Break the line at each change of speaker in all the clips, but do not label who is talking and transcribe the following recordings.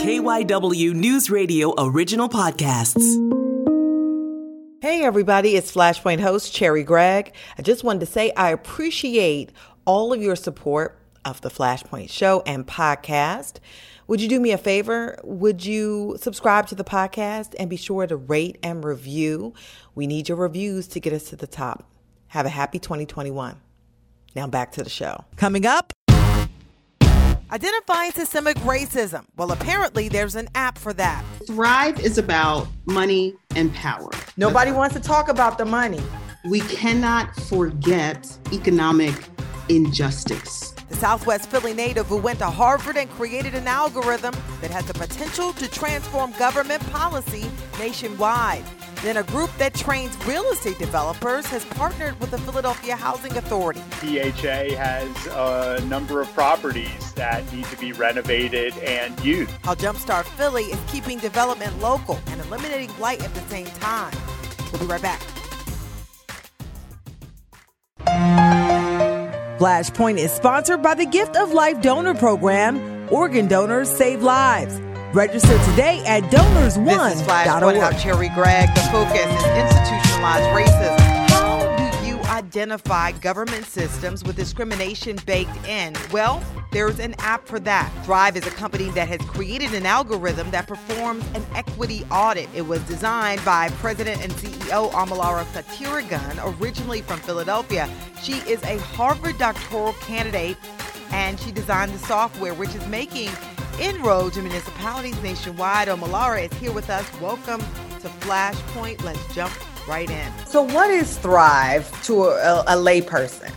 KYW News Radio original podcasts.
Hey, everybody, it's Flashpoint host Cherri Gregg. I just wanted to say I appreciate all of your support of the Flashpoint show and podcast. Would you do me a favor? Would you subscribe to the podcast and be sure to rate and review? We need your reviews to get us to the top. Have a happy 2021. Now back to the show. Coming up, identifying systemic racism. Well, apparently there's an app for that.
Thrive is about money and power.
Nobody wants to talk about the money.
We cannot forget economic injustice.
The Southwest Philly native who went to Harvard and created an algorithm that has the potential to transform government policy nationwide. Then a group that trains real estate developers has partnered with the Philadelphia Housing Authority.
PHA has a number of properties that need to be renovated and used.
How Jumpstart Philly is keeping development local and eliminating blight at the same time. We'll be right back. Flashpoint is sponsored by the Gift of Life Donor Program. Organ donors save lives. Register today at donorsone.org. This is Flashpoint. I'm Cherri Gregg. The focus is institutionalized racism. How do you identify government systems with discrimination baked in? Well, there's an app for that. Thrive is a company that has created an algorithm that performs an equity audit. It was designed by President and CEO Omolara Fatiregun, originally from Philadelphia. She is a Harvard doctoral candidate and she designed the software, which is making inroads in municipalities nationwide. Omolara is here with us. Welcome to Flashpoint. Let's jump right in. So, what is Thrive to a, a layperson?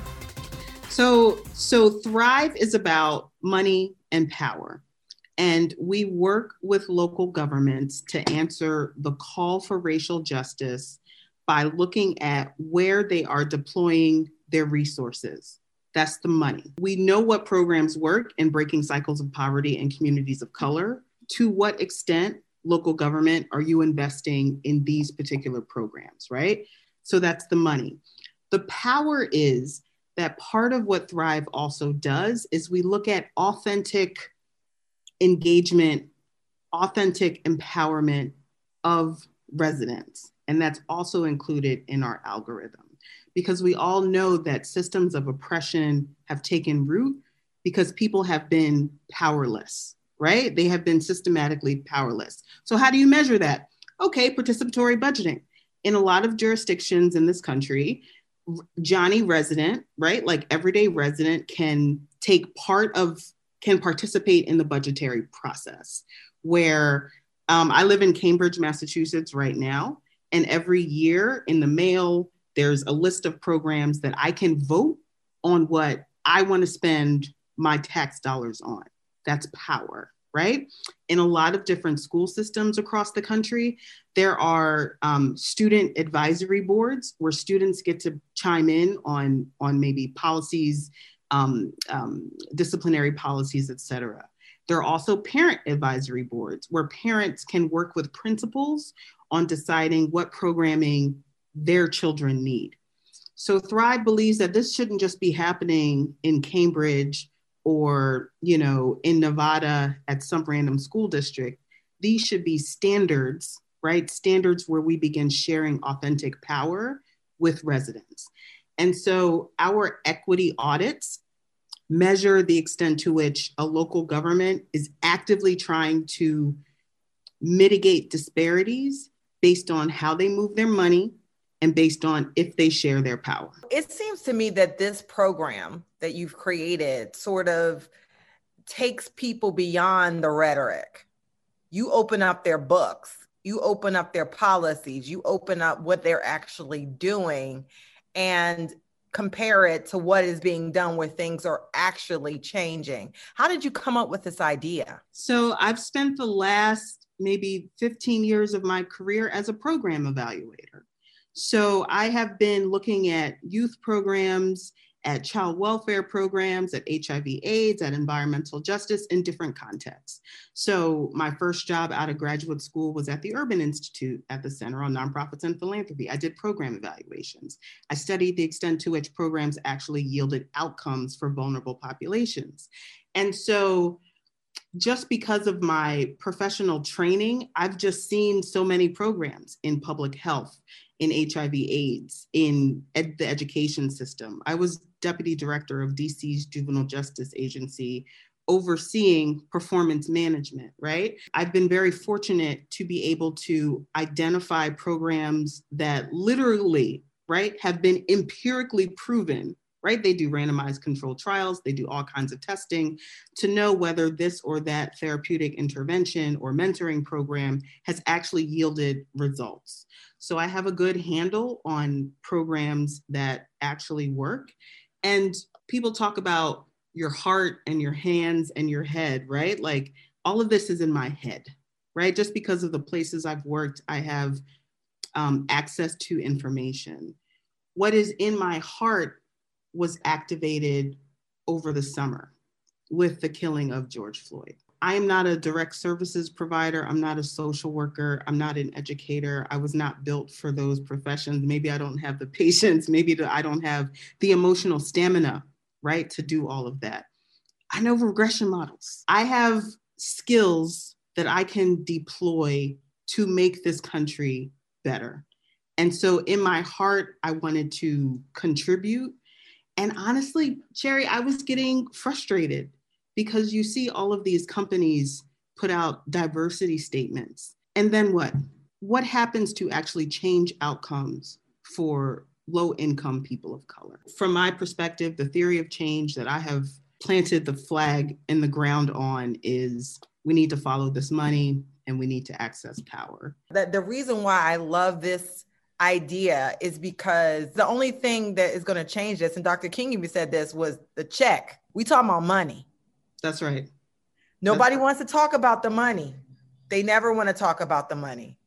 So, so Thrive is about money and power. And we work with local governments to answer the call for racial justice by looking at where they are deploying their resources. That's the money. We know what programs work in breaking cycles of poverty in communities of color. To what extent, local government, are you investing in these particular programs, right? So that's the money. The power is that part of what Thrive also does is we look at authentic engagement, authentic empowerment of residents. And that's also included in our algorithm because we all know that systems of oppression have taken root because people have been powerless, right? They have been systematically powerless. So, how do you measure that? Okay, participatory budgeting. In a lot of jurisdictions in this country, Johnny resident, right? Like everyday resident can take part of, can participate in the budgetary process. Where um, I live in Cambridge, Massachusetts right now. And every year in the mail, there's a list of programs that I can vote on what I want to spend my tax dollars on. That's power right? In a lot of different school systems across the country, there are um, student advisory boards where students get to chime in on, on maybe policies, um, um, disciplinary policies, et cetera. There are also parent advisory boards where parents can work with principals on deciding what programming their children need. So Thrive believes that this shouldn't just be happening in Cambridge or you know in nevada at some random school district. These should be standards right? Standards where we begin sharing authentic power with residents. And so our equity audits measure the extent to which a local government is actively trying to mitigate disparities based on how they move their money and based on if they share their power.
It seems to me that this program that you've created sort of takes people beyond the rhetoric. You open up their books, you open up their policies, you open up what they're actually doing and compare it to what is being done where things are actually changing. How did you come up with this idea?
So, I've spent the last maybe 15 years of my career as a program evaluator. So I have been looking at youth programs, at child welfare programs, at HIV AIDS, at environmental justice in different contexts. So my first job out of graduate school was at the Urban Institute at the Center on Nonprofits and Philanthropy. I did program evaluations. I studied the extent to which programs actually yielded outcomes for vulnerable populations. And so just because of my professional training, I've just seen so many programs in public health, in HIV AIDS, in ed- the education system. I was deputy director of DC's Juvenile Justice Agency overseeing performance management, right? I've been very fortunate to be able to identify programs that literally, right, have been empirically proven right? They do randomized controlled trials, they do all kinds of testing to know whether this or that therapeutic intervention or mentoring program has actually yielded results. So I have a good handle on programs that actually work. And people talk about your heart and your hands and your head, right? Like all of this is in my head, right? Just because of the places I've worked, I have um, access to information. What is in my heart was activated over the summer with the killing of George Floyd. I am not a direct services provider. I'm not a social worker. I'm not an educator. I was not built for those professions. Maybe I don't have the patience. Maybe I don't have the emotional stamina, right, to do all of that. I know regression models. I have skills that I can deploy to make this country better. And so, in my heart, I wanted to contribute and honestly, Cherri, I was getting frustrated because you see all of these companies put out diversity statements. And then what? What happens to actually change outcomes for low income people of color? From my perspective, the theory of change that I have planted the flag in the ground on is we need to follow this money and we need to access power.
That the reason why I love this idea is because the only thing that is going to change this, and Dr. King even said this, was the check. We talk about money.
That's right.
Nobody That's wants to talk about the money. They never want to talk about the money.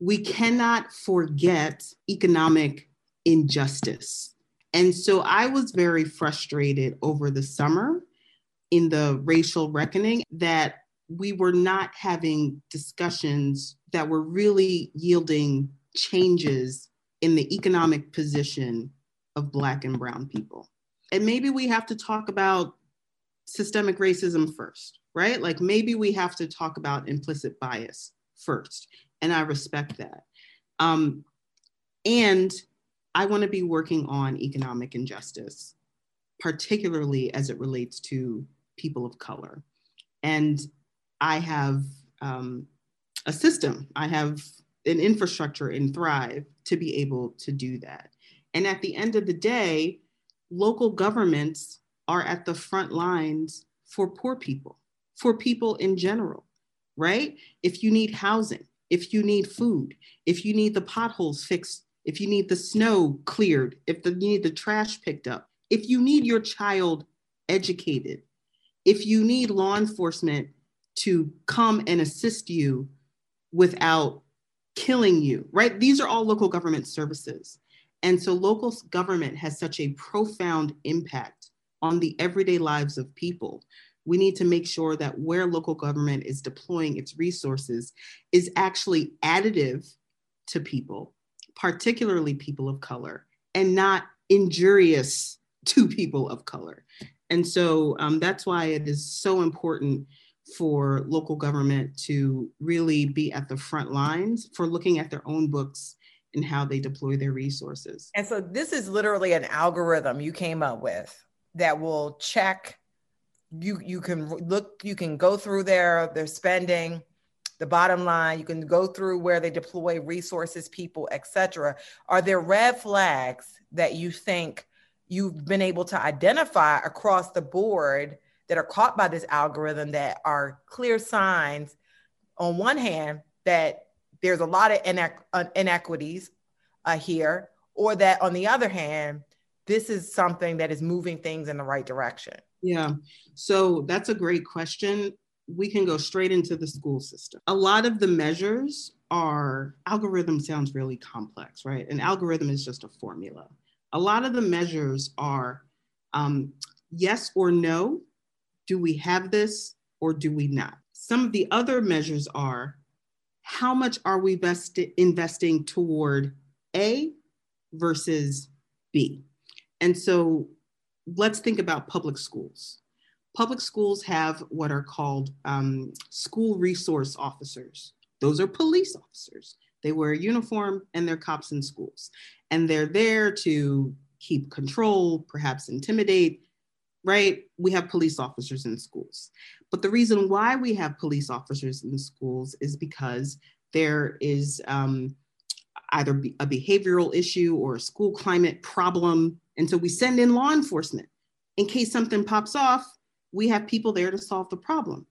We cannot forget economic injustice. And so I was very frustrated over the summer in the racial reckoning that we were not having discussions that were really yielding changes in the economic position of Black and Brown people. And maybe we have to talk about systemic racism first, right? Like maybe we have to talk about implicit bias first. And I respect that. Um, and I want to be working on economic injustice, particularly as it relates to people of color. And I have um, a system, I have an infrastructure in Thrive to be able to do that. And at the end of the day, local governments are at the front lines for poor people, for people in general, right? If you need housing, if you need food, if you need the potholes fixed, if you need the snow cleared, if the, you need the trash picked up, if you need your child educated, if you need law enforcement to come and assist you without killing you, right? These are all local government services. And so local government has such a profound impact on the everyday lives of people. We need to make sure that where local government is deploying its resources is actually additive to people, particularly people of color, and not injurious to people of color. And so um, that's why it is so important for local government to really be at the front lines for looking at their own books and how they deploy their resources.
And so this is literally an algorithm you came up with that will check you you can look you can go through their their spending the bottom line you can go through where they deploy resources people etc are there red flags that you think you've been able to identify across the board that are caught by this algorithm that are clear signs on one hand that there's a lot of inequ- uh, inequities uh, here or that on the other hand this is something that is moving things in the right direction.
Yeah. So that's a great question. We can go straight into the school system. A lot of the measures are algorithm sounds really complex right? An algorithm is just a formula. A lot of the measures are um, yes or no do we have this or do we not? Some of the other measures are how much are we best investing toward A versus B? And so let's think about public schools. public schools have what are called um, school resource officers. Those are police officers. They wear a uniform and they're cops in schools. And they're there to keep control, perhaps intimidate, right? We have police officers in schools. But the reason why we have police officers in schools is because there is um, either a behavioral issue or a school climate problem. And so we send in law enforcement. In case something pops off, we have people there to solve the problem.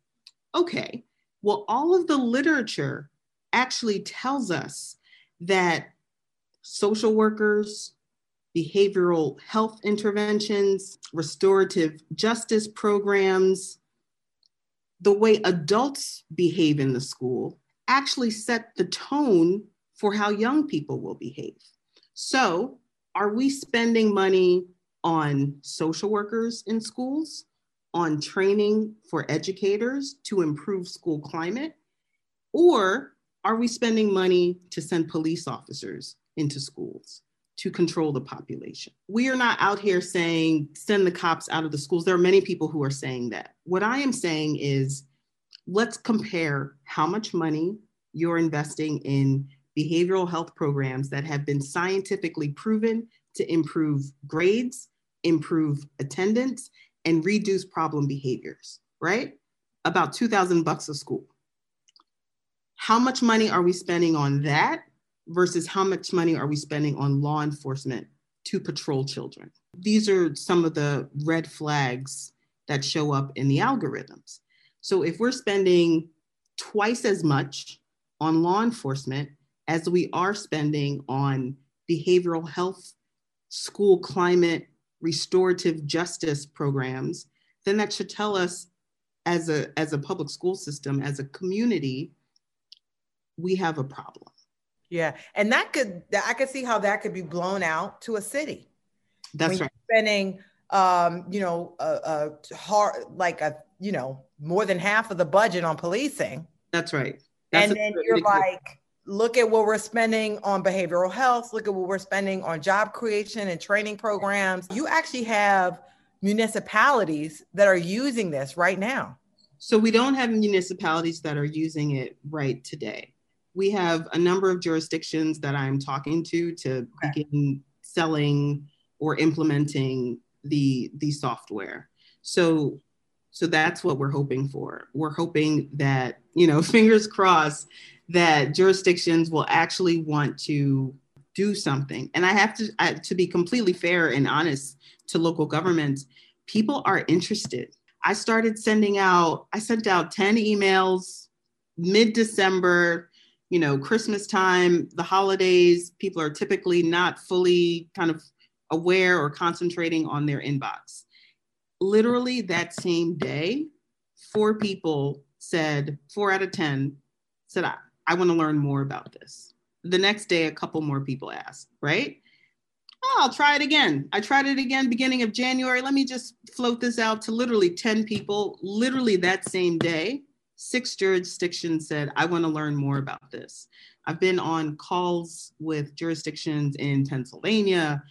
Okay, well, all of the literature actually tells us that social workers, behavioral health interventions, restorative justice programs, the way adults behave in the school actually set the tone for how young people will behave. So, are we spending money on social workers in schools, on training for educators to improve school climate? Or are we spending money to send police officers into schools to control the population? We are not out here saying send the cops out of the schools. There are many people who are saying that. What I am saying is let's compare how much money you're investing in behavioral health programs that have been scientifically proven to improve grades, improve attendance, and reduce problem behaviors, right? About 2000 bucks a school how much money are we spending on that versus how much money are we spending on law enforcement to patrol children? These are some of the red flags that show up in the algorithms. So if we're spending twice as much on law enforcement as we are spending on behavioral health, school climate, restorative justice programs, then that should tell us as a, as a public school system, as a community, we have a problem.
Yeah, and that could I could see how that could be blown out to a city.
That's right.
Spending, um, you know, a, a hard like a you know more than half of the budget on policing.
That's right. That's
and then you're like, look at what we're spending on behavioral health. Look at what we're spending on job creation and training programs. You actually have municipalities that are using this right now.
So we don't have municipalities that are using it right today we have a number of jurisdictions that I'm talking to to okay. begin selling or implementing the the software. So so that's what we're hoping for. We're hoping that, you know, fingers crossed that jurisdictions will actually want to do something. And I have to I, to be completely fair and honest to local governments, people are interested. I started sending out I sent out 10 emails mid December you know, Christmas time, the holidays, people are typically not fully kind of aware or concentrating on their inbox. Literally that same day, four people said, four out of 10 said, I, I want to learn more about this. The next day, a couple more people asked, right? Oh, I'll try it again. I tried it again beginning of January. Let me just float this out to literally 10 people, literally that same day six jurisdictions said, I want to learn more about this. I've been on calls with jurisdictions in Pennsylvania,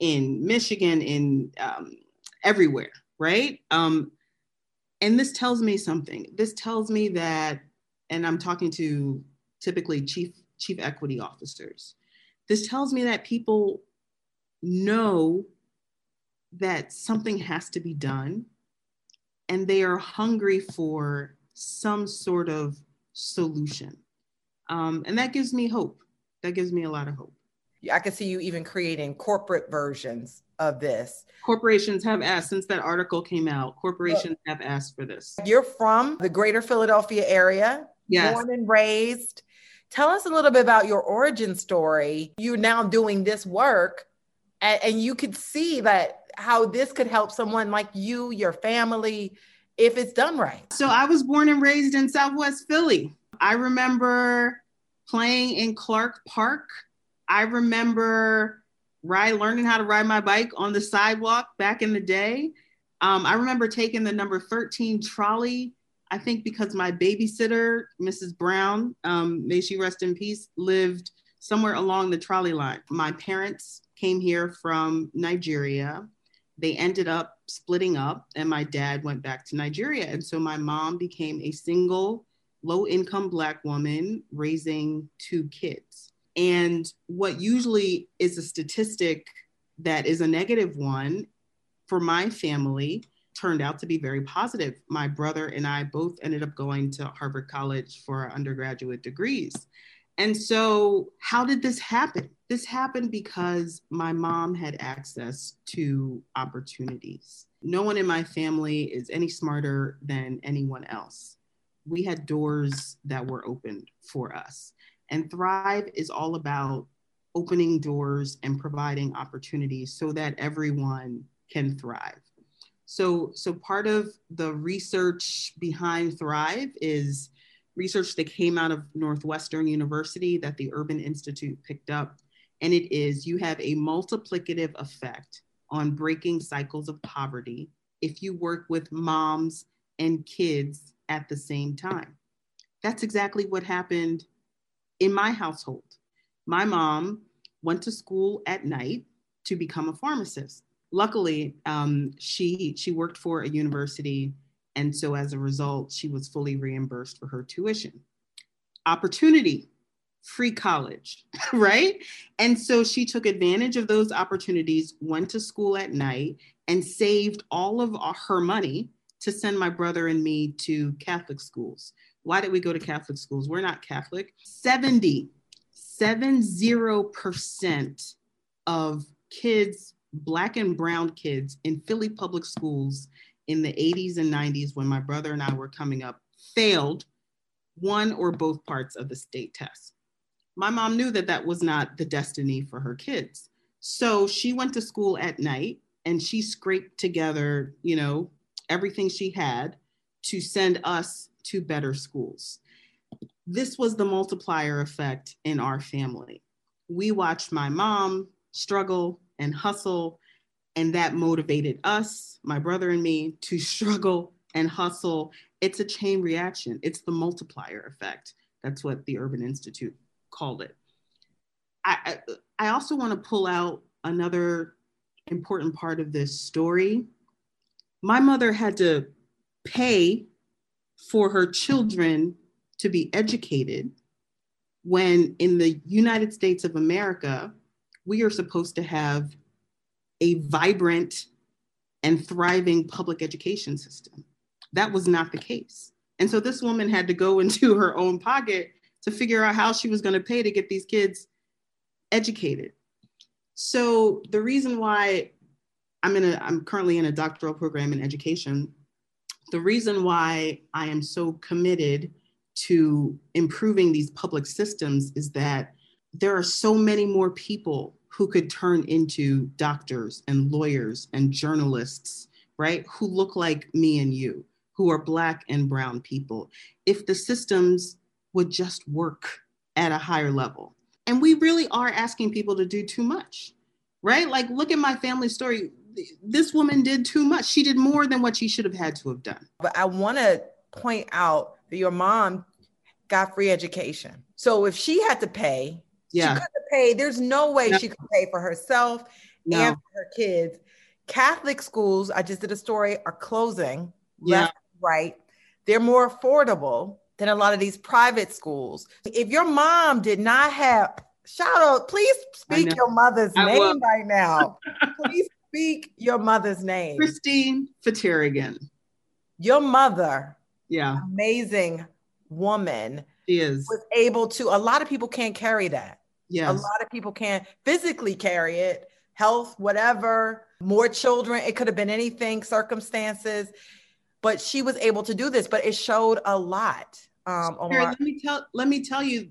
in Michigan, in um, everywhere, right? Um, and this tells me something. This tells me that, and I'm talking to typically chief chief equity officers. This tells me that people know that something has to be done and they are hungry for some sort of solution. Um, and that gives me hope. That gives me a lot of hope.
I can see you even creating corporate versions of this.
Corporations have asked since that article came out. Corporations have asked for this.
You're from the greater Philadelphia area,
yes.
born and raised. Tell us a little bit about your origin story. You're now doing this work, and, and you could see that how this could help someone like you, your family, if it's done right.
So I was born and raised in Southwest Philly. I remember playing in Clark Park. I remember ride learning how to ride my bike on the sidewalk back in the day. Um, I remember taking the number 13 trolley. I think because my babysitter, Mrs. Brown, um, may she rest in peace, lived somewhere along the trolley line. My parents came here from Nigeria they ended up splitting up, and my dad went back to Nigeria. And so my mom became a single, low income Black woman raising two kids. And what usually is a statistic that is a negative one for my family turned out to be very positive. My brother and I both ended up going to Harvard College for our undergraduate degrees. And so, how did this happen? This happened because my mom had access to opportunities. No one in my family is any smarter than anyone else. We had doors that were opened for us. And Thrive is all about opening doors and providing opportunities so that everyone can thrive. So, so part of the research behind Thrive is research that came out of Northwestern University that the Urban Institute picked up. And it is you have a multiplicative effect on breaking cycles of poverty if you work with moms and kids at the same time. That's exactly what happened in my household. My mom went to school at night to become a pharmacist luckily, um, she she worked for a university, and so as a result, she was fully reimbursed for her tuition. Opportunity, free college, right? And so she took advantage of those opportunities, went to school at night, and saved all of her money to send my brother and me to Catholic schools. Why did we go to Catholic schools? We're not Catholic. 70, 70% of kids Black and brown kids in Philly public schools in the 80s and 90s when my brother and I were coming up failed one or both parts of the state test. My mom knew that that was not the destiny for her kids. So she went to school at night and she scraped together, you know, everything she had to send us to better schools. This was the multiplier effect in our family. We watched my mom struggle and hustle. And that motivated us, my brother and me, to struggle and hustle. It's a chain reaction, it's the multiplier effect. That's what the Urban Institute called it. I, I, also want to pull out another important part of this story. My mother had to pay for her children to be educated when in the United States of America, we are supposed to have a vibrant and thriving public education system. That was not the case. And so this woman had to go into her own pocket to figure out how she was going to pay to get these kids educated. So the reason why I'm in a I'm currently in a doctoral program in education, the reason why I am so committed to improving these public systems is that there are so many more people who could turn into doctors and lawyers and journalists, right? Who look like me and you, who are Black and Brown people, if the systems would just work at a higher level. And we really are asking people to do too much, right? Like, look at my family story. This woman did too much. She did more than what she should have had to have done.
But I want to point out that your mom got free education. So if she had to pay, yeah. She couldn't pay. There's no way no. she could pay for herself no. and for her kids. Catholic schools, I just did a story, are closing yeah. left, right. They're more affordable than a lot of these private schools. If your mom did not have, shout out, please speak your mother's I name will. right now. please speak your mother's name.
Christine Fatiregun.
Your mother,
yeah,
amazing woman
she is.
Was able to, a lot of people can't carry that.
Yes.
A lot of people can't physically carry it, health, whatever, more children. It could have been anything, circumstances. But she was able to do this, but it showed a lot. Um,
Mary, let me tell let me tell you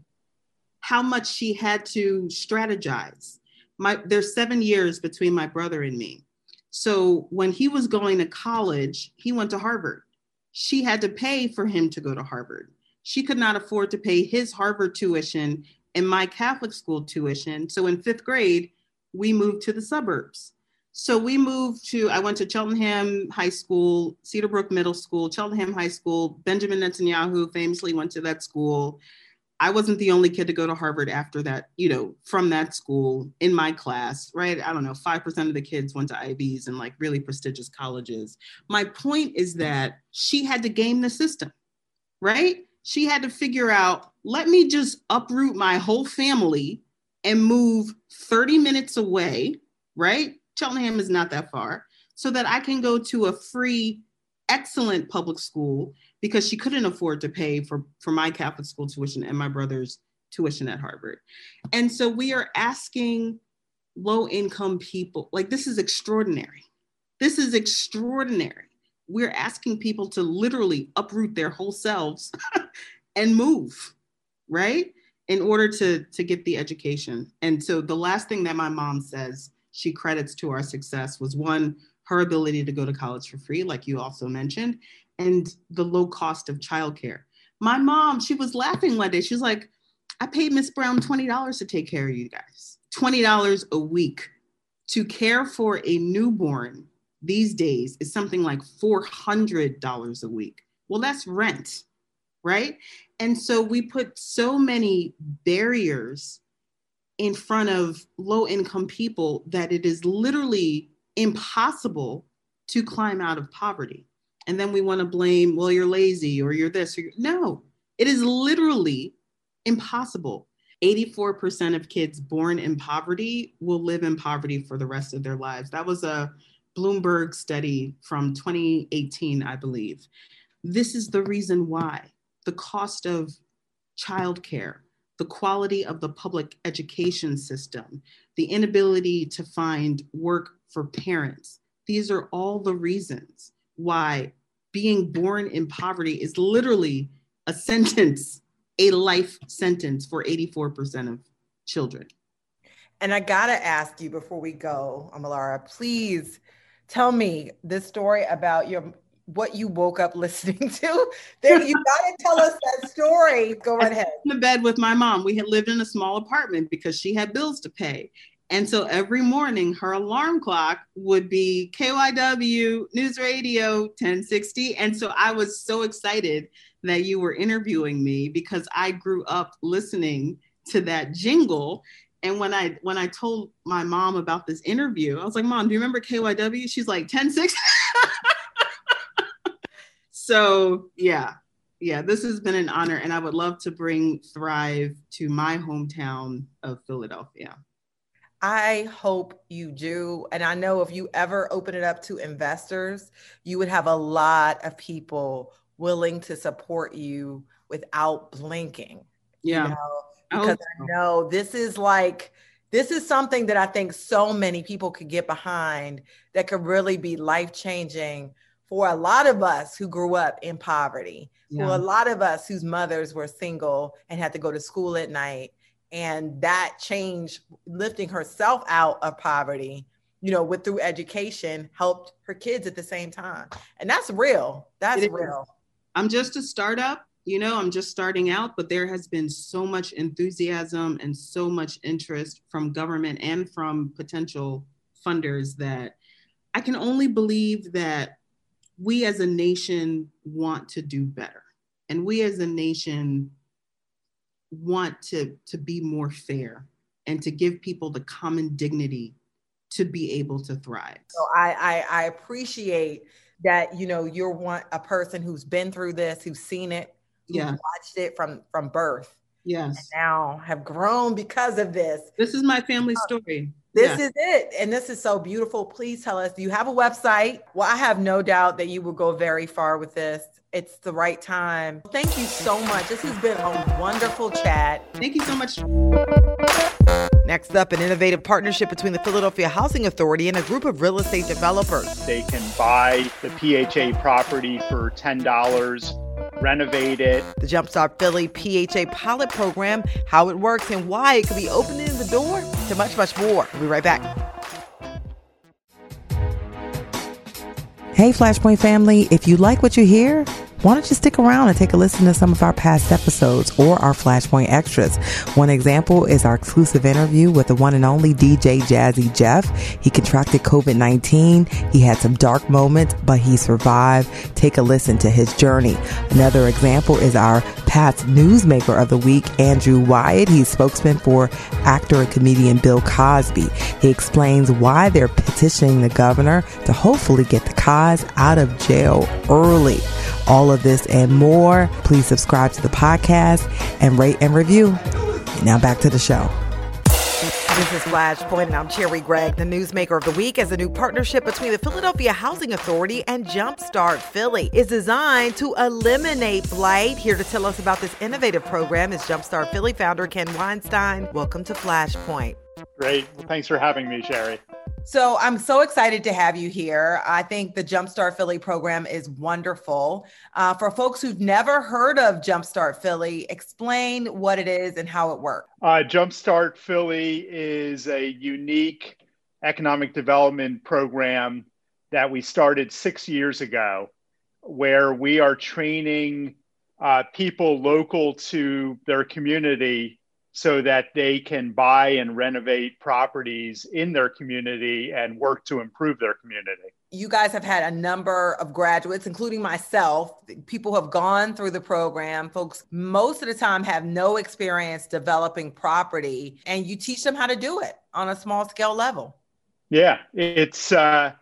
how much she had to strategize. My there's seven years between my brother and me. So when he was going to college, he went to Harvard. She had to pay for him to go to Harvard she could not afford to pay his Harvard tuition and my Catholic school tuition. So in fifth grade, we moved to the suburbs. So we moved to, I went to Cheltenham High School, Cedarbrook Middle School, Cheltenham High School. Benjamin Netanyahu famously went to that school. I wasn't the only kid to go to Harvard after that, you know, from that school in my class, right? I don't know, 5% of the kids went to Ivies and like really prestigious colleges. My point is that she had to game the system, right? She had to figure out, let me just uproot my whole family and move 30 minutes away, right? Cheltenham is not that far, so that I can go to a free, excellent public school because she couldn't afford to pay for, for my Catholic school tuition and my brother's tuition at Harvard. And so we are asking low income people, like, this is extraordinary. This is extraordinary. We're asking people to literally uproot their whole selves and move, right? In order to, to get the education. And so the last thing that my mom says she credits to our success was one, her ability to go to college for free, like you also mentioned, and the low cost of childcare. My mom, she was laughing one day. She was like, I paid Miss Brown $20 to take care of you guys, $20 a week to care for a newborn these days is something like $400 a week. Well, that's rent, right? And so we put so many barriers in front of low income people that it is literally impossible to climb out of poverty and then we want to blame, well, you're lazy or you're this. Or you're... No, it is literally impossible. 84% of kids born in poverty will live in poverty for the rest of their lives. That was a Bloomberg study from 2018, I believe. This is the reason why the cost of childcare, the quality of the public education system, the inability to find work for parents, these are all the reasons why being born in poverty is literally a sentence, a life sentence for 84% of children.
And I gotta ask you before we go, Omolara, please tell me this story about your what you woke up listening to. There, you gotta tell us that story. Go right ahead.
In the bed with my mom. We had lived in a small apartment because she had bills to pay. And so every morning, her alarm clock would be KYW News Radio 1060. And so I was so excited that you were interviewing me because I grew up listening to that jingle. And when I when I told my mom about this interview, I was like, "Mom, do you remember KYW?" She's like, "1060." so yeah, yeah, this has been an honor, and I would love to bring Thrive to my hometown of Philadelphia.
I hope you do. And I know if you ever open it up to investors, you would have a lot of people willing to support you without blinking.
Yeah.
You know? Oh, because I, I know this is like, this is something that I think so many people could get behind that could really be life changing for a lot of us who grew up in poverty, yeah. for a lot of us whose mothers were single and had to go to school at night. And that change lifting herself out of poverty you know with through education helped her kids at the same time. And that's real. That's real.
I'm just a startup you know i'm just starting out but there has been so much enthusiasm and so much interest from government and from potential funders that i can only believe that we as a nation want to do better and we as a nation want to to be more fair and to give people the common dignity to be able to thrive.
So I, I, I appreciate that you know you're one a person who's been through this, who's seen it, yeah. watched it from from birth.
Yes.
And now have grown because of this.
This is my family uh, story.
This yeah. is it. And this is so beautiful. Please tell us, do you have a website? Well, I have no doubt that you will go very far with this it's the right time. Thank you so much. This has been a wonderful chat.
Thank you so much.
Next up, an innovative partnership between the Philadelphia Housing Authority and a group of real estate developers.
They can buy the PHA property for $10, renovate it.
The Jumpstart Philly PHA pilot program, how it works, and why it could be opening the door to much, much more. We'll be right back. Hey, Flashpoint family, if you like what you hear, why don't you stick around and take a listen to some of our past episodes or our Flashpoint extras? One example is our exclusive interview with the one and only DJ Jazzy Jeff. He contracted COVID 19. He had some dark moments, but he survived. Take a listen to his journey. Another example is our Pat's Newsmaker of the Week, Andrew Wyatt. He's spokesman for actor and comedian Bill Cosby. He explains why they're petitioning the governor to hopefully get the Cos out of jail early. All of this and more. Please subscribe to the podcast and rate and review. Now back to the show. This is Flashpoint, and I'm Cherri Gregg. The newsmaker of the week as a new partnership between the Philadelphia Housing Authority and Jumpstart Philly is designed to eliminate blight. Here to tell us about this innovative program is Jumpstart Philly founder Ken Weinstein. Welcome to Flashpoint.
Great. Well, thanks for having me, Cherri.
So I'm so excited to have you here. I think the Jumpstart Philly program is wonderful. Uh, for folks who've never heard of Jumpstart Philly, explain what it is and how it works.
Uh, Jumpstart Philly is a unique economic development program that we started six years ago, where we are training uh, people local to their community so that they can buy and renovate properties in their community and work to improve their community.
You guys have had a number of graduates, including myself. People have gone through the program. Folks, most of the time, have no experience developing property, and you teach them how to do it on a small scale level.
Yeah, it's uh,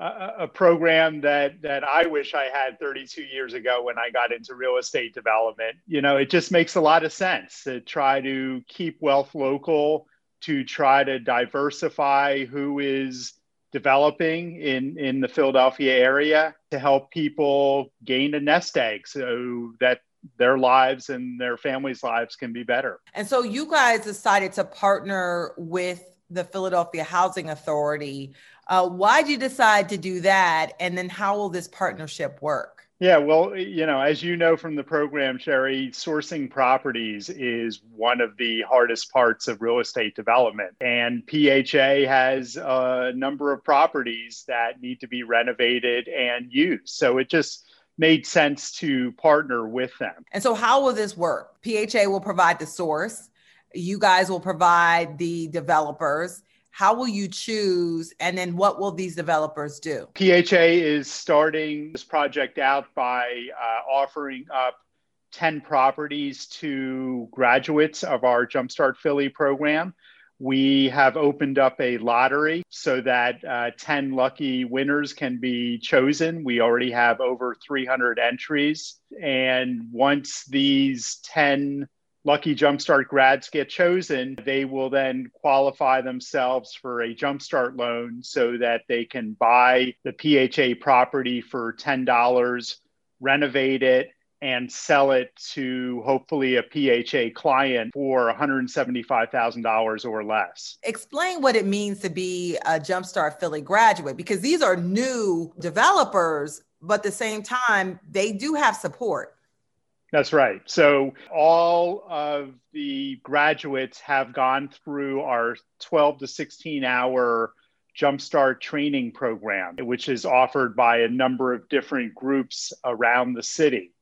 a, program that that I wish I had 32 years ago when I got into real estate development. You know, it just makes a lot of sense to try to keep wealth local, to try to diversify who is developing in in the Philadelphia area to help people gain a nest egg so that their lives and their families' lives can be better.
And so you guys decided to partner with the Philadelphia Housing Authority uh, why did you decide to do that? And then how will this partnership work?
Yeah, well, you know, as you know from the program, Cherri, sourcing properties is one of the hardest parts of real estate development. And PHA has a number of properties that need to be renovated and used. So it just made sense to partner with them.
And so, how will this work? PHA will provide the source, you guys will provide the developers how will you choose? And then what will these developers do?
PHA is starting this project out by uh, offering up 10 properties to graduates of our Jumpstart Philly program. We have opened up a lottery so that uh, 10 lucky winners can be chosen. We already have over 300 entries. And once these 10 lucky Jumpstart grads get chosen, they will then qualify themselves for a Jumpstart loan so that they can buy the PHA property for $10, renovate it, and sell it to hopefully a PHA client for $175,000 or less.
Explain what it means to be a Jumpstart Philly graduate because these are new developers, but at the same time, they do have support.
That's right. So all of the graduates have gone through our 12 to 16 hour Jumpstart training program, which is offered by a number of different groups around the city.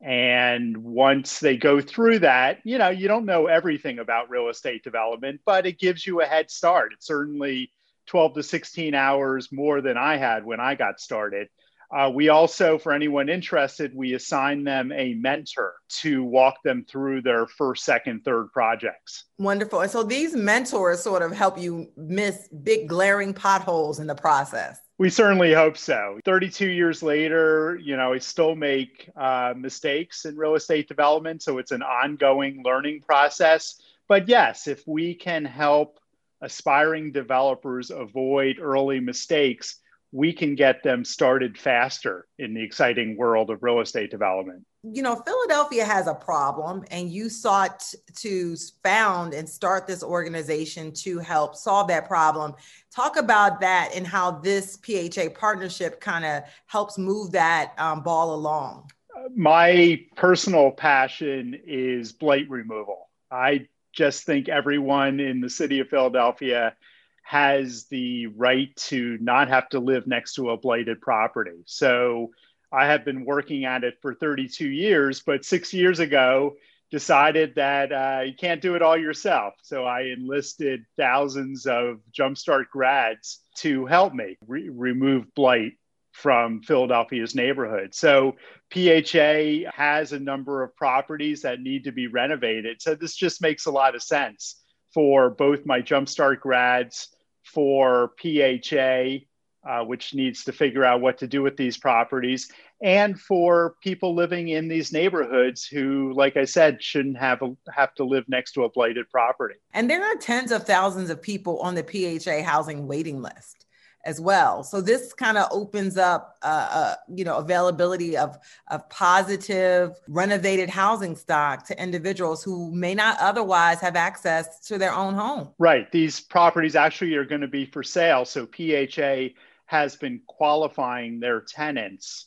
And once they go through that, you know, you don't know everything about real estate development, but it gives you a head start. It's certainly 12 to 16 hours more than I had when I got started. Uh, we also, for anyone interested, we assign them a mentor to walk them through their first, second, third projects.
Wonderful. And so these mentors sort of help you miss big glaring potholes in the process.
We certainly hope so. 32 years later, you know, I still make uh, mistakes in real estate development. So it's an ongoing learning process. But yes, if we can help aspiring developers avoid early mistakes, we can get them started faster in the exciting world of real estate development.
You know, Philadelphia has a problem, and you sought to found and start this organization to help solve that problem. Talk about that and how this PHA partnership kind of helps move that um, ball along.
My personal passion is blight removal. I just think everyone in the city of Philadelphia has the right to not have to live next to a blighted property. So I have been working at it for 32 years, but six years ago, decided that uh, you can't do it all yourself. So I enlisted thousands of Jumpstart grads to help me re- remove blight from Philadelphia's neighborhood. So PHA has a number of properties that need to be renovated. So this just makes a lot of sense for both my Jumpstart grads, for PHA, uh, which needs to figure out what to do with these properties, and for people living in these neighborhoods who, like I said, shouldn't have a, have to live next to a blighted property.
And there are tens of thousands of people on the PHA housing waiting list as well. So this kind of opens up, uh, uh, you know, availability of of positive renovated housing stock to individuals who may not otherwise have access to their own home.
Right. These properties actually are going to be for sale. So PHA has been qualifying their tenants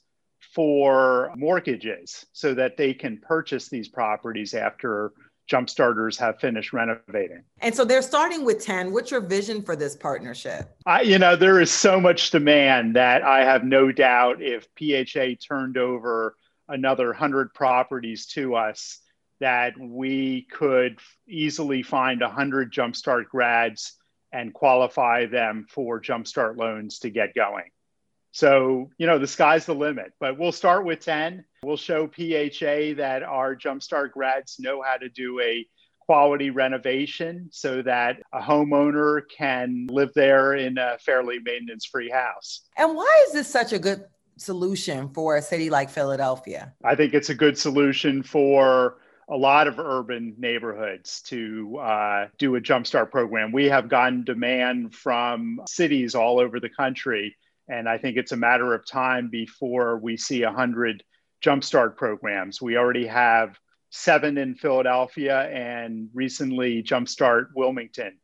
for mortgages so that they can purchase these properties after Jumpstarters have finished renovating.
And so they're starting with 10. What's your vision for this partnership?
I, you know, there is so much demand that I have no doubt if PHA turned over another 100 properties to us, that we could easily find 100 Jumpstart grads and qualify them for Jumpstart loans to get going. So, you know, the sky's the limit, but we'll start with 10. We'll show PHA that our Jumpstart grads know how to do a quality renovation so that a homeowner can live there in a fairly maintenance free house.
And why is this such a good solution for a city like Philadelphia?
I think it's a good solution for a lot of urban neighborhoods to uh, do a jumpstart program. We have gotten demand from cities all over the country and I think it's a matter of time before we see 100 Jumpstart programs. We already have seven in Philadelphia, and recently Jumpstart Wilmington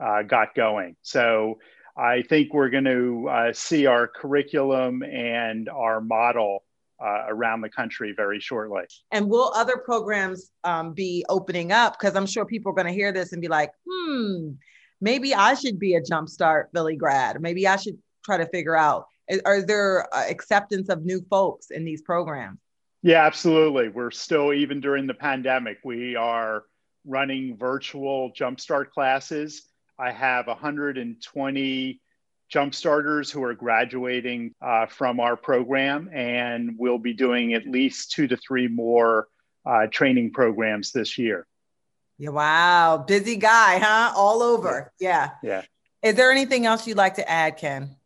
uh, got going. So I think we're going to uh, see our curriculum and our model uh, around the country very shortly.
And will other programs um, be opening up? Because I'm sure people are going to hear this and be like, hmm, maybe I should be a Jumpstart Philly grad. Maybe I should try to figure out are there uh, acceptance of new folks in these programs?
Yeah absolutely. We're still even during the pandemic we are running virtual jumpstart classes. I have 120 Jumpstarters who are graduating uh, from our program and we'll be doing at least two to three more uh, training programs this year.
Yeah wow. Busy guy huh? All over. Yeah.
Yeah.
Is there anything else you'd like to add ken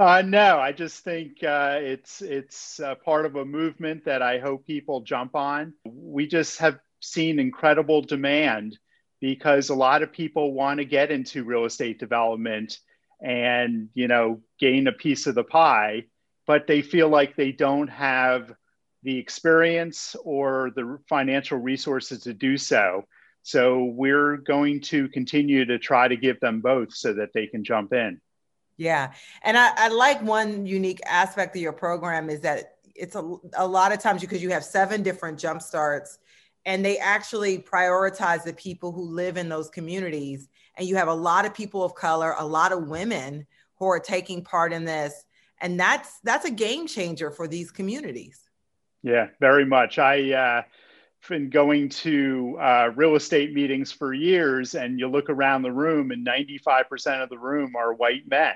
uh, no, I just think uh, it's it's uh, part of a movement that I hope people jump on. We just have seen incredible demand because a lot of people want to get into real estate development and you know gain a piece of the pie, but they feel like they don't have the experience or the financial resources to do so. So we're going to continue to try to give them both so that they can jump in.
Yeah. And I, I like one unique aspect of your program is that it's a, a lot of times because you have seven different jump starts and they actually prioritize the people who live in those communities. And you have a lot of people of color, a lot of women who are taking part in this. And that's that's a game changer for these communities.
Yeah, very much. I uh been going to uh, real estate meetings for years, and you look around the room, and 95% of the room are white men.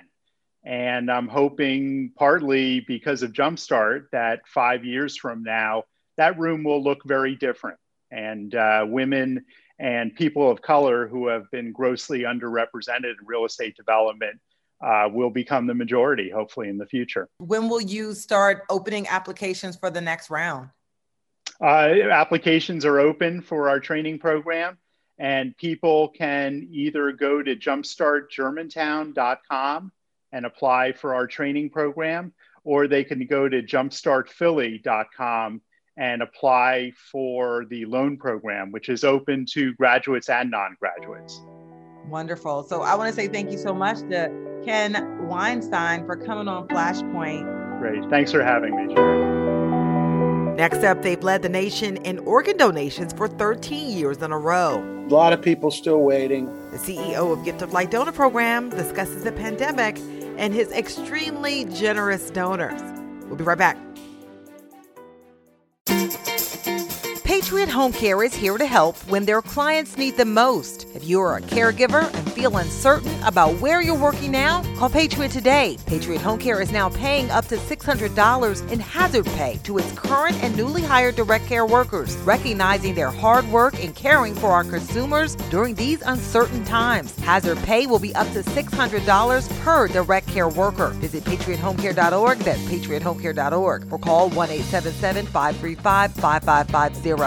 And I'm hoping, partly because of Jumpstart, that five years from now, that room will look very different. And uh, women and people of color who have been grossly underrepresented in real estate development uh, will become the majority, hopefully, in the future.
When will you start opening applications for the next round?
Uh, applications are open for our training program, and people can either go to jumpstartgermantown.com and apply for our training program, or they can go to jumpstartphilly.com and apply for the loan program, which is open to graduates and non graduates.
Wonderful. So I want to say thank you so much to Ken Weinstein for coming on Flashpoint.
Great. Thanks for having me, Sharon.
Next up, they've led the nation in organ donations for 13 years in a row.
A lot of people still waiting.
The CEO of Gift of Life Donor Program discusses the pandemic and his extremely generous donors. We'll be right back. Patriot Home Care is here to help when their clients need the most. If you are a caregiver and feel uncertain about where you're working now, call Patriot today. Patriot Home Care is now paying up to $600 in hazard pay to its current and newly hired direct care workers, recognizing their hard work in caring for our consumers during these uncertain times. Hazard pay will be up to $600 per direct care worker. Visit patriothomecare.org. That's patriothomecare.org or call 1 877 535 5550.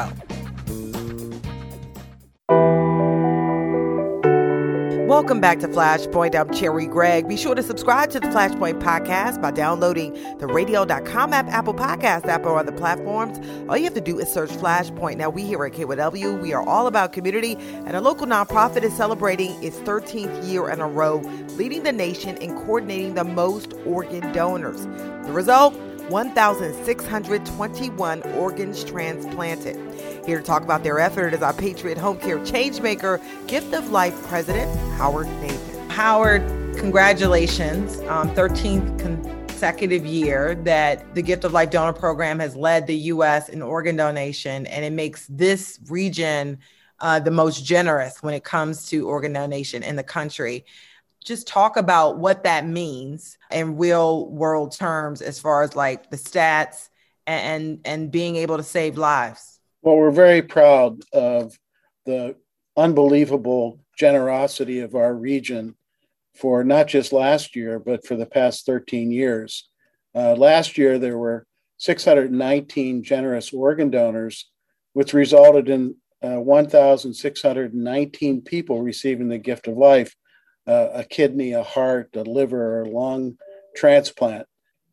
Welcome back to Flashpoint. I'm Cherri Gregg. Be sure to subscribe to the Flashpoint podcast by downloading the radio.com app, Apple Podcast app, or other platforms. All you have to do is search Flashpoint. Now, we here at KYW, we are all about community, and a local nonprofit is celebrating its 13th year in a row, leading the nation in coordinating the most organ donors. The result? 1,621 organs transplanted. Here to talk about their effort is our Patriot Home Care Changemaker, Gift of Life President, Howard Nathan. Howard, congratulations. Um, 13th consecutive year that the Gift of Life Donor Program has led the U.S. in organ donation, and it makes this region uh, the most generous when it comes to organ donation in the country just talk about what that means in real world terms as far as like the stats and and being able to save lives.
Well we're very proud of the unbelievable generosity of our region for not just last year but for the past 13 years. Uh, last year there were 619 generous organ donors which resulted in uh, 1619 people receiving the gift of life uh, a kidney, a heart, a liver, or lung transplant.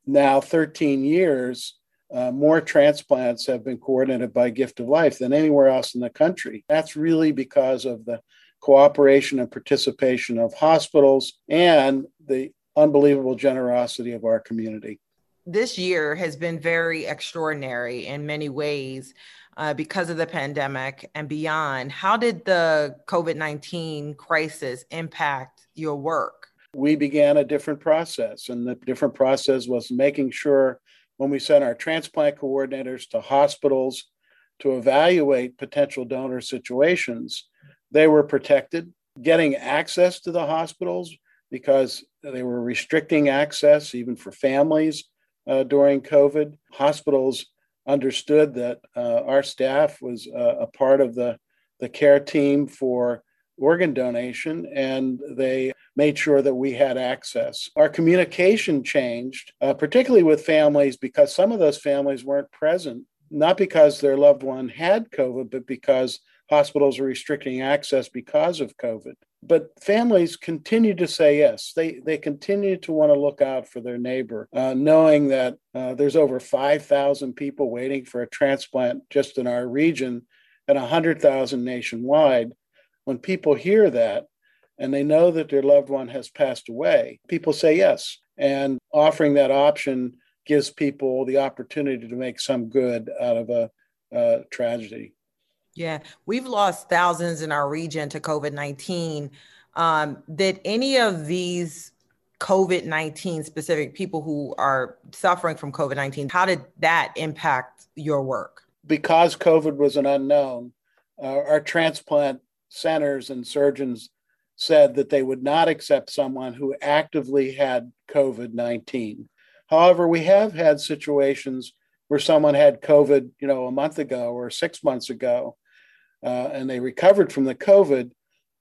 Now, 13 years, uh, more transplants have been coordinated by Gift of Life than anywhere else in the country. That's really because of the cooperation and participation of hospitals and the unbelievable generosity of our community.
This year has been very extraordinary in many ways uh, because of the pandemic and beyond. How did the COVID 19 crisis impact your work?
We began a different process, and the different process was making sure when we sent our transplant coordinators to hospitals to evaluate potential donor situations, they were protected, getting access to the hospitals because they were restricting access even for families uh, during COVID. Hospitals understood that uh, our staff was uh, a part of the, the care team for organ donation and they made sure that we had access. Our communication changed, uh, particularly with families, because some of those families weren't present, not because their loved one had COVID, but because hospitals are restricting access because of COVID. But families continue to say yes. They, they continue to want to look out for their neighbor, uh, knowing that uh, there's over 5,000 people waiting for a transplant just in our region and 100,000 nationwide. When people hear that and they know that their loved one has passed away, people say yes. And offering that option gives people the opportunity to make some good out of a, a tragedy.
Yeah, we've lost thousands in our region to COVID 19. Um, did any of these COVID 19 specific people who are suffering from COVID 19, how did that impact your work?
Because COVID was an unknown, uh, our transplant centers and surgeons said that they would not accept someone who actively had COVID 19. However, we have had situations where someone had COVID, you know, a month ago or six months ago, uh, and they recovered from the COVID,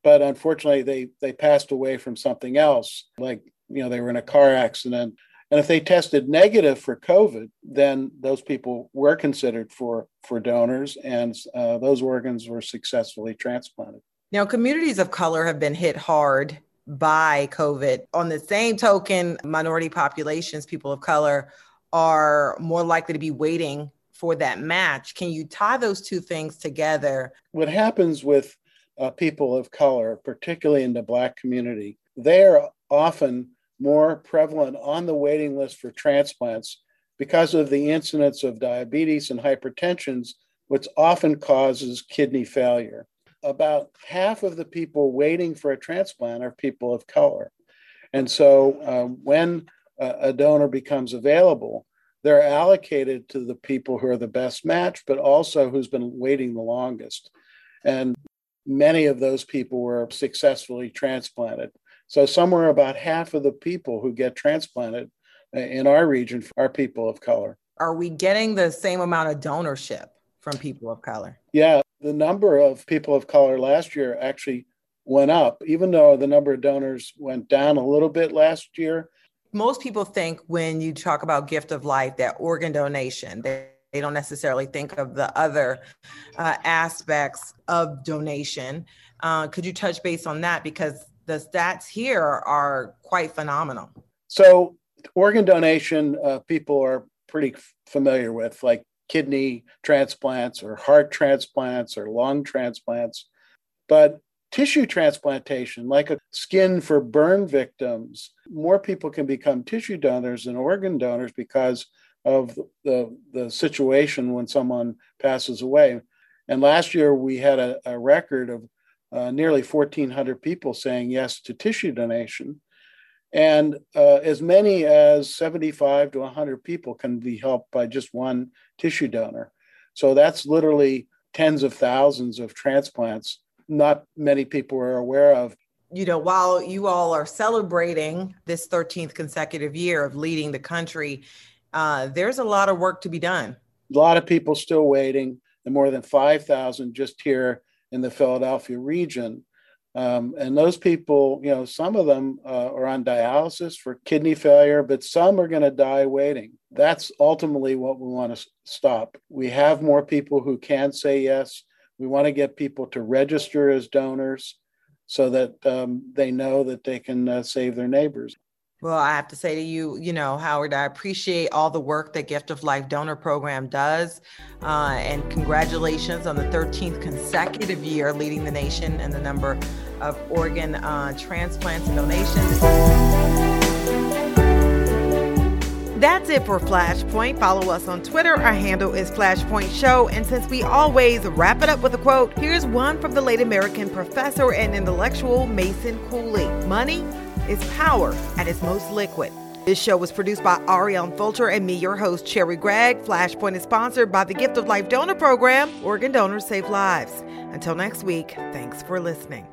but unfortunately they they passed away from something else, like you know they were in a car accident. And if they tested negative for COVID, then those people were considered for for donors, and uh, those organs were successfully transplanted.
Now, communities of color have been hit hard by COVID. On the same token, minority populations, people of color, are more likely to be waiting for that match. Can you tie those two things together?
What happens with uh, people of color, particularly in the Black community, they are often more prevalent on the waiting list for transplants because of the incidence of diabetes and hypertensions, which often causes kidney failure. About half of the people waiting for a transplant are people of color. And so um, when a donor becomes available, they're allocated to the people who are the best match, but also who's been waiting the longest. And many of those people were successfully transplanted. So, somewhere about half of the people who get transplanted uh, in our region are people of color.
Are we getting the same amount of donorship from people of color?
Yeah, the number of people of color last year actually went up, even though the number of donors went down a little bit last year.
Most people think when you talk about gift of life that organ donation, they, they don't necessarily think of the other uh, aspects of donation. Uh, could you touch base on that? Because the stats here are quite phenomenal.
So, organ donation, uh, people are pretty familiar with, like kidney transplants or heart transplants or lung transplants. But tissue transplantation, like a skin for burn victims, more people can become tissue donors than organ donors because of the, the situation when someone passes away. And last year we had a, a record of uh, nearly 1,400 people saying yes to tissue donation. And uh, as many as 75 to 100 people can be helped by just one tissue donor. So that's literally tens of thousands of transplants, not many people are aware of.
You know, while you all are celebrating this 13th consecutive year of leading the country, uh, there's a lot of work to be done.
A lot of people still waiting, and more than 5,000 just here in the Philadelphia region. Um, and those people, you know, some of them uh, are on dialysis for kidney failure, but some are going to die waiting. That's ultimately what we want to stop. We have more people who can say yes. We want to get people to register as donors so that um, they know that they can uh, save their neighbors.
Well, I have to say to you, you know, Howard, I appreciate all the work that Gift of Life Donor Program does. Uh, and congratulations on the 13th consecutive year leading the nation in the number of organ uh, transplants and donations. That's it for Flashpoint. Follow us on Twitter. Our handle is Flashpoint Show. And since we always wrap it up with a quote, here's one from the late American professor and intellectual Mason Cooley Money is power at its most liquid. This show was produced by Ariane Fulcher and me, your host, Cherri Gregg. Flashpoint is sponsored by the Gift of Life Donor Program. Organ donors save lives. Until next week, thanks for listening.